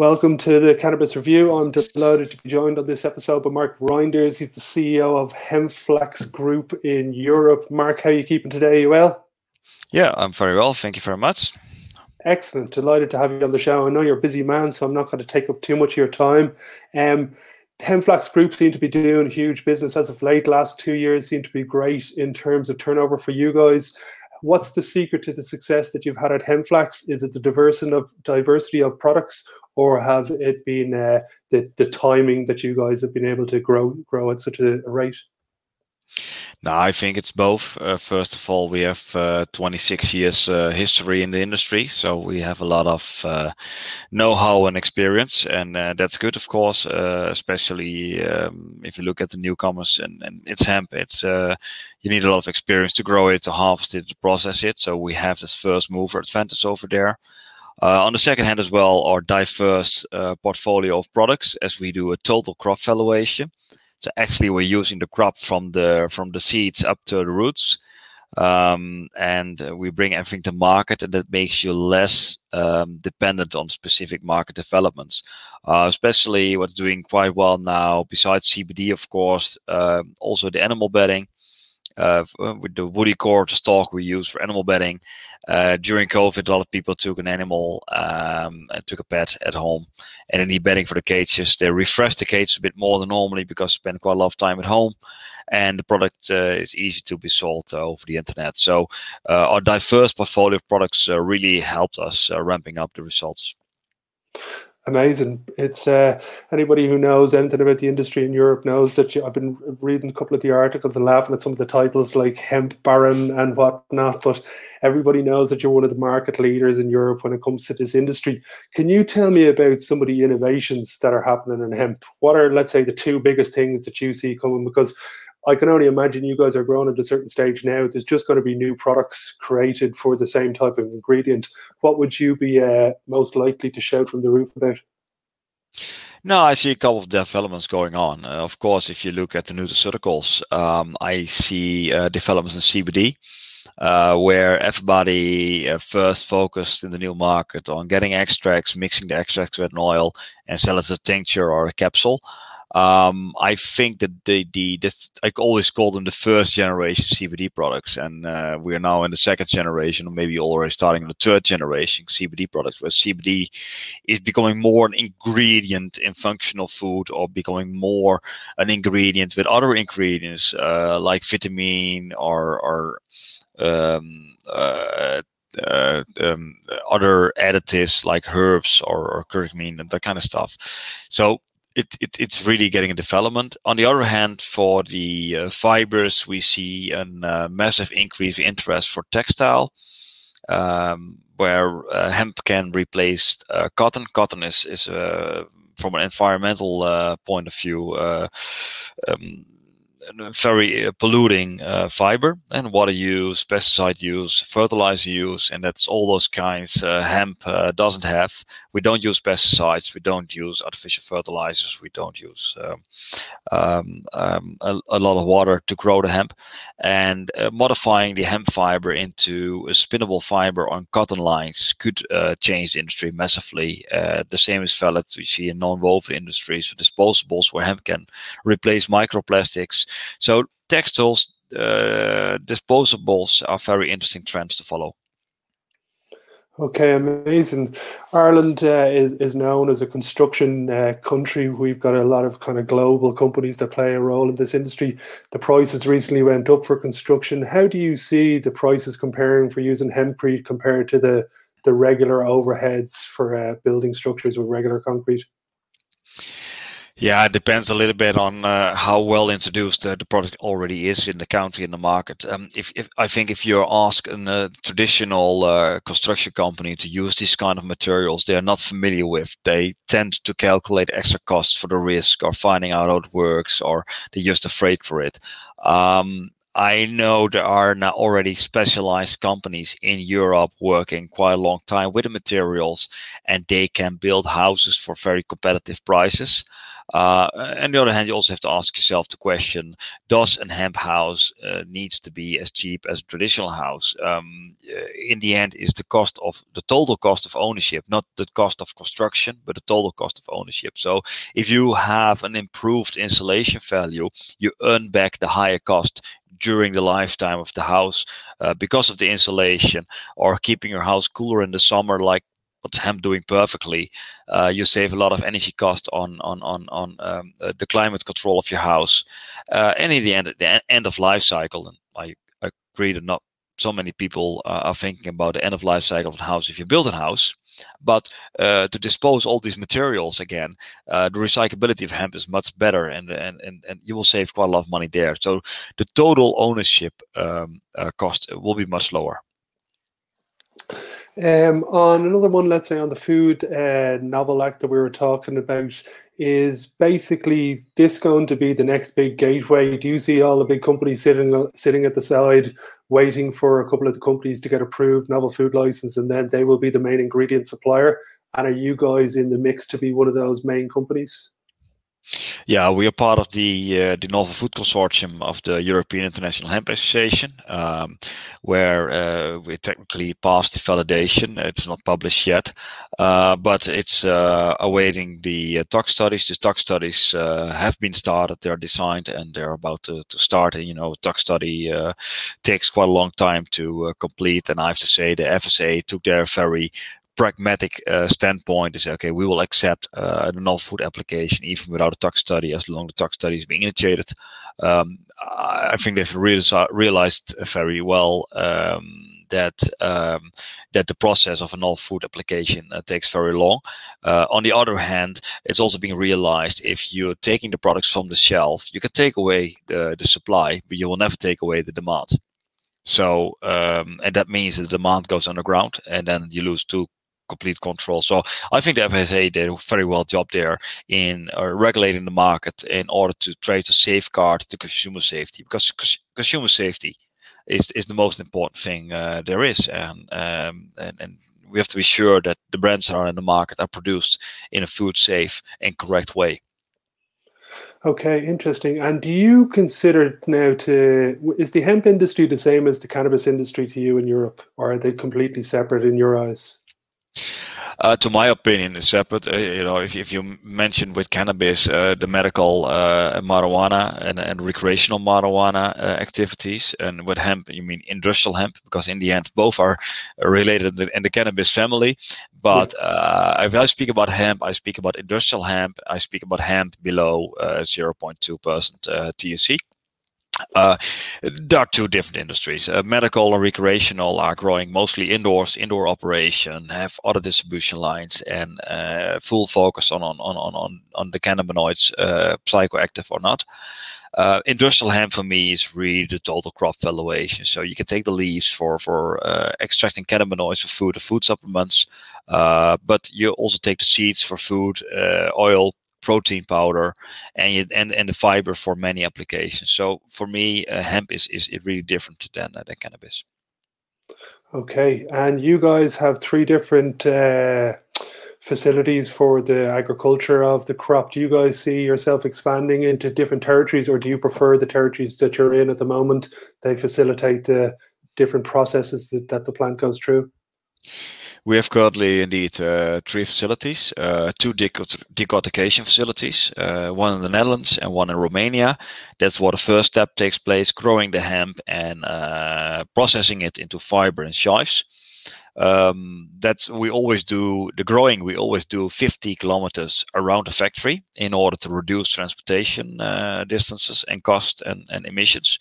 Welcome to the Cannabis Review. I'm delighted to be joined on this episode by Mark Reinders. He's the CEO of Hempflax Group in Europe. Mark, how are you keeping today? Are you well? Yeah, I'm very well. Thank you very much. Excellent. Delighted to have you on the show. I know you're a busy man, so I'm not going to take up too much of your time. Um, Group seem to be doing huge business as of late. Last two years seem to be great in terms of turnover for you guys. What's the secret to the success that you've had at Hempflax? Is it the diversity of diversity of products, or have it been uh, the the timing that you guys have been able to grow grow at such a rate? No, I think it's both. Uh, first of all, we have uh, 26 years uh, history in the industry, so we have a lot of uh, know-how and experience, and uh, that's good, of course. Uh, especially um, if you look at the newcomers, and, and it's hemp. It's you need a lot of experience to grow it, to harvest it, to process it. So we have this first mover advantage over there. Uh, on the second hand, as well, our diverse uh, portfolio of products, as we do a total crop valuation. So actually, we're using the crop from the from the seeds up to the roots, um, and uh, we bring everything to market, and that makes you less um, dependent on specific market developments. Uh, especially what's doing quite well now, besides CBD, of course, um, also the animal bedding. Uh, uh, with the woody cord stalk we use for animal bedding. Uh, during COVID, a lot of people took an animal um, took a pet at home, and they need bedding for the cages. They refresh the cage a bit more than normally because spend quite a lot of time at home, and the product uh, is easy to be sold uh, over the internet. So uh, our diverse portfolio of products really helped us ramping up the results amazing. It's uh, anybody who knows anything about the industry in Europe knows that you, I've been reading a couple of the articles and laughing at some of the titles like hemp baron and whatnot. But everybody knows that you're one of the market leaders in Europe when it comes to this industry. Can you tell me about some of the innovations that are happening in hemp? What are, let's say, the two biggest things that you see coming? Because I can only imagine you guys are growing at a certain stage now. There's just going to be new products created for the same type of ingredient. What would you be uh, most likely to shout from the roof about? No, I see a couple of developments going on. Uh, of course, if you look at the nutraceuticals, um, I see uh, developments in CBD. Uh, where everybody uh, first focused in the new market on getting extracts, mixing the extracts with an oil, and sell it as a tincture or a capsule. Um, I think that the the I always call them the first generation CBD products, and uh, we are now in the second generation, or maybe already starting in the third generation CBD products, where CBD is becoming more an ingredient in functional food, or becoming more an ingredient with other ingredients uh, like vitamin or or um, uh, uh, um, other additives like herbs or, or curcumin and that kind of stuff. So it, it, it's really getting a development. On the other hand, for the uh, fibers, we see a uh, massive increase in interest for textile, um, where uh, hemp can replace uh, cotton. Cotton is, is uh, from an environmental uh, point of view, um, very uh, polluting uh, fiber and water use, pesticide use, fertilizer use, and that's all those kinds uh, hemp uh, doesn't have. We don't use pesticides, we don't use artificial fertilizers, we don't use um, um, um a, a, lot of water to grow the hemp, and uh, modifying the hemp fiber into a spinnable fiber on cotton lines could uh, change the industry massively. the same is valid we see in non-woven industries for disposables where hemp can replace microplastics so textiles, uh, disposables are very interesting trends to follow. Okay, amazing. Ireland uh, is is known as a construction uh, country. We've got a lot of kind of global companies that play a role in this industry. The prices recently went up for construction. How do you see the prices comparing for using hempcrete compared to the the regular overheads for uh, building structures with regular concrete? Yeah, it depends a little bit on uh, how well introduced uh, the product already is in the country in the market. Um, if, if I think if you're ask a uh, traditional uh, construction company to use these kind of materials, they are not familiar with. They tend to calculate extra costs for the risk, or finding out how it works, or they just afraid for it. Um, I know there are now already specialized companies in Europe working quite a long time with the materials, and they can build houses for very competitive prices. Uh, on the other hand, you also have to ask yourself the question: Does a hemp house uh, needs to be as cheap as a traditional house? Um, uh, in the end, is the cost of the total cost of ownership, not the cost of construction, but the total cost of ownership. So, if you have an improved insulation value, you earn back the higher cost during the lifetime of the house uh, because of the insulation or keeping your house cooler in the summer like what's hemp doing perfectly uh, you save a lot of energy cost on on on on um, uh, the climate control of your house uh, and in the end the end of life cycle and i agree that not so many people uh, are thinking about the end of life cycle of the house if you build a house but uh, to dispose all these materials again, uh, the recyclability of hemp is much better, and, and and and you will save quite a lot of money there. So the total ownership um, cost will be much lower. Um, on another one, let's say on the food uh, novel act that we were talking about, is basically this going to be the next big gateway? Do you see all the big companies sitting sitting at the side waiting for a couple of the companies to get approved novel food license, and then they will be the main ingredient supplier? And are you guys in the mix to be one of those main companies? Yeah, we are part of the uh, the Novel Food Consortium of the European International Hemp Association, um, where uh, we technically passed the validation. It's not published yet, uh, but it's uh, awaiting the uh, tox studies. The tox studies uh, have been started; they are designed and they're about to, to start. And you know, tox study takes quite a long time to complete. And I have to say, the FSA took their very pragmatic uh, standpoint is okay we will accept uh, the novel food application even without a tox study as long as the tox study is being initiated um, i think they've realized very well um, that um, that the process of a novel food application uh, takes very long. Uh, on the other hand, it's also being realized if you're taking the products from the shelf, you can take away the, the supply, but you will never take away the demand. So, um, and that means the demand goes underground, and then you lose two complete control. So I think the FSA did a very well job there in uh, regulating the market in order to try to safeguard the consumer safety because consumer safety is, is the most important thing uh, there is, and, um, and and we have to be sure that the brands that are in the market are produced in a food safe and correct way. Okay, interesting. And do you consider now to is the hemp industry the same as the cannabis industry to you in Europe, or are they completely separate in your eyes? Uh, to my opinion, is separate. Uh, you know, if, if you mention with cannabis uh, the medical uh, marijuana and, and recreational marijuana uh, activities, and with hemp, you mean industrial hemp, because in the end, both are related in the cannabis family. But uh, if I speak about hemp, I speak about industrial hemp. I speak about hemp below 0.2% THC. Uh, there are two different industries. Uh, medical and recreational are growing mostly indoors, indoor operation, have other distribution lines, and uh, full focus on on on on on the cannabinoids, uh, psychoactive or not. Uh, industrial hemp for me is really the total crop valuation. So you can take the leaves for for uh, extracting cannabinoids for food or food supplements, but you also take the seeds for food, oil, protein powder and and and the fiber for many applications. So for me, uh, hemp is is really different than uh, than cannabis. Okay, and you guys have three different uh, facilities for the agriculture of the crop. Do you guys see yourself expanding into different territories, or do you prefer the territories that you're in at the moment? They facilitate the different processes that, that the plant goes through. We have currently indeed uh, three facilities, uh, two decortication facilities, uh, one in the Netherlands and one in Romania. That's where the first step takes place, growing the hemp and processing it into fiber and shives. Um, that's we always do the growing. We always do 50 kilometers around the factory in order to reduce transportation uh, distances and cost and, and emissions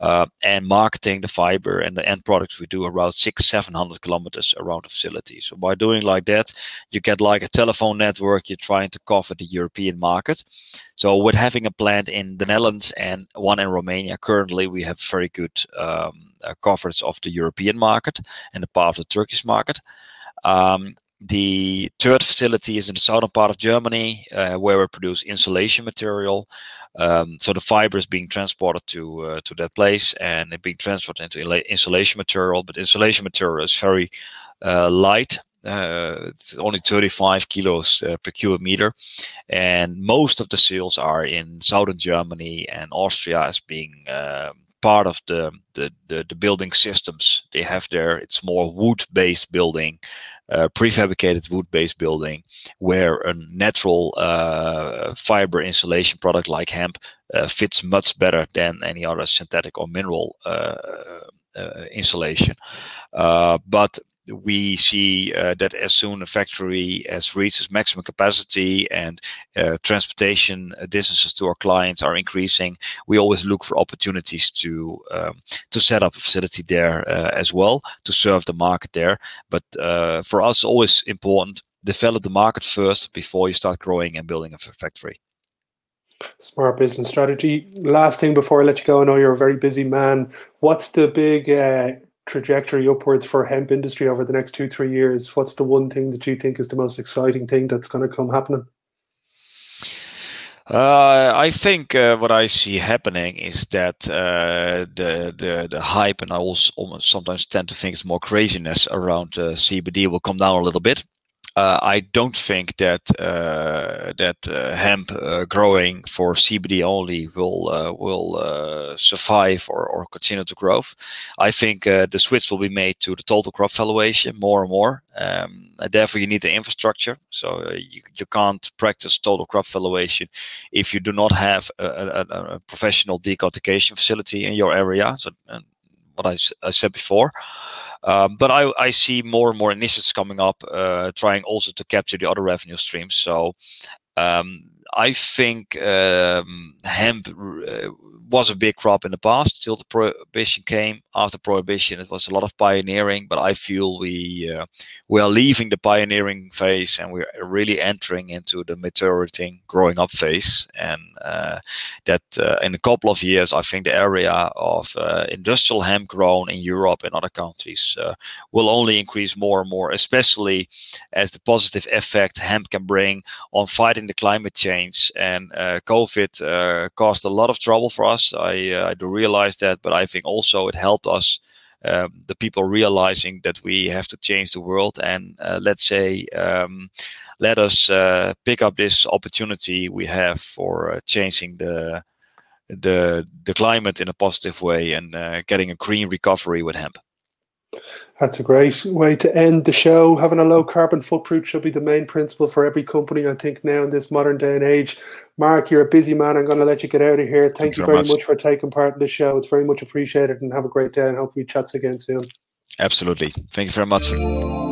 uh, and marketing the fiber and the end products we do around six, seven hundred kilometers around the facility. So by doing like that, you get like a telephone network. You're trying to cover the European market. So with having a plant in the Netherlands and one in Romania, currently we have very good um, uh, coverage of the European market and a part of the Turkish market. Um, the third facility is in the southern part of Germany, uh, where we produce insulation material. Um, so the fiber is being transported to uh, to that place and it being transferred into insulation material. But insulation material is very uh, light Uh, it's only 35 kilos uh, per cubic meter, and most of the sales are in southern Germany and Austria as being uh, part of the, the, the the building systems they have there. It's more wood-based building, uh, prefabricated wood-based building, where a natural uh, fiber insulation product like hemp uh, fits much better than any other synthetic or mineral insulation. but we see uh, that as soon a factory has reached its maximum capacity and uh, transportation distances to our clients are increasing, we always look for opportunities to um, to set up a facility there uh, as well to serve the market there. But uh, for us, always important develop the market first before you start growing and building a factory. Smart business strategy. Last thing before I let you go, I know you're a very busy man. What's the big uh, trajectory upwards for hemp industry over the next two three years what's the one thing that you think is the most exciting thing that's going to come happening? Uh, I think uh, what I see happening is that uh, the the the hype, and I also sometimes tend to think it's more craziness around uh, CBD will come down a little bit uh, I don't think that uh, that uh, hemp uh, growing for CBD only will uh, will uh, survive or, or continue to grow. I think the switch will be made to the total crop valuation more and more. Um, and therefore, you need the infrastructure. So you, you can't practice total crop valuation if you do not have a, a, a professional decortication facility in your area. So, what I, I said before. Um, but I, I see more and more initiatives coming up, uh, trying also to capture the other revenue streams. So um, I think um, hemp uh, was a big crop in the past till the prohibition came. After prohibition, it was a lot of pioneering, but I feel we uh, we are leaving the pioneering phase and we're really entering into the maturing, growing up phase. And uh, that uh, in a couple of years, I think the area of uh, industrial hemp grown in Europe and other countries uh, will only increase more and more, especially as the positive effect hemp can bring on fighting the climate change. And uh, COVID caused a lot of trouble for us. I, I do realize that, but I think also it helped us um, the people realizing that we have to change the world and uh, let's say um, let us uh, pick up this opportunity we have for uh, changing the the the climate in a positive way and uh, getting a green recovery with hemp. That's a great way to end the show. Having a low carbon footprint should be the main principle for every company, I think, now in this modern day and age. Mark, you're a busy man. I'm going to let you get out of here. Thank, Thank you very much. much. for taking part in the show. It's very much appreciated and have a great day and hopefully chats again soon. Absolutely. Thank you very much.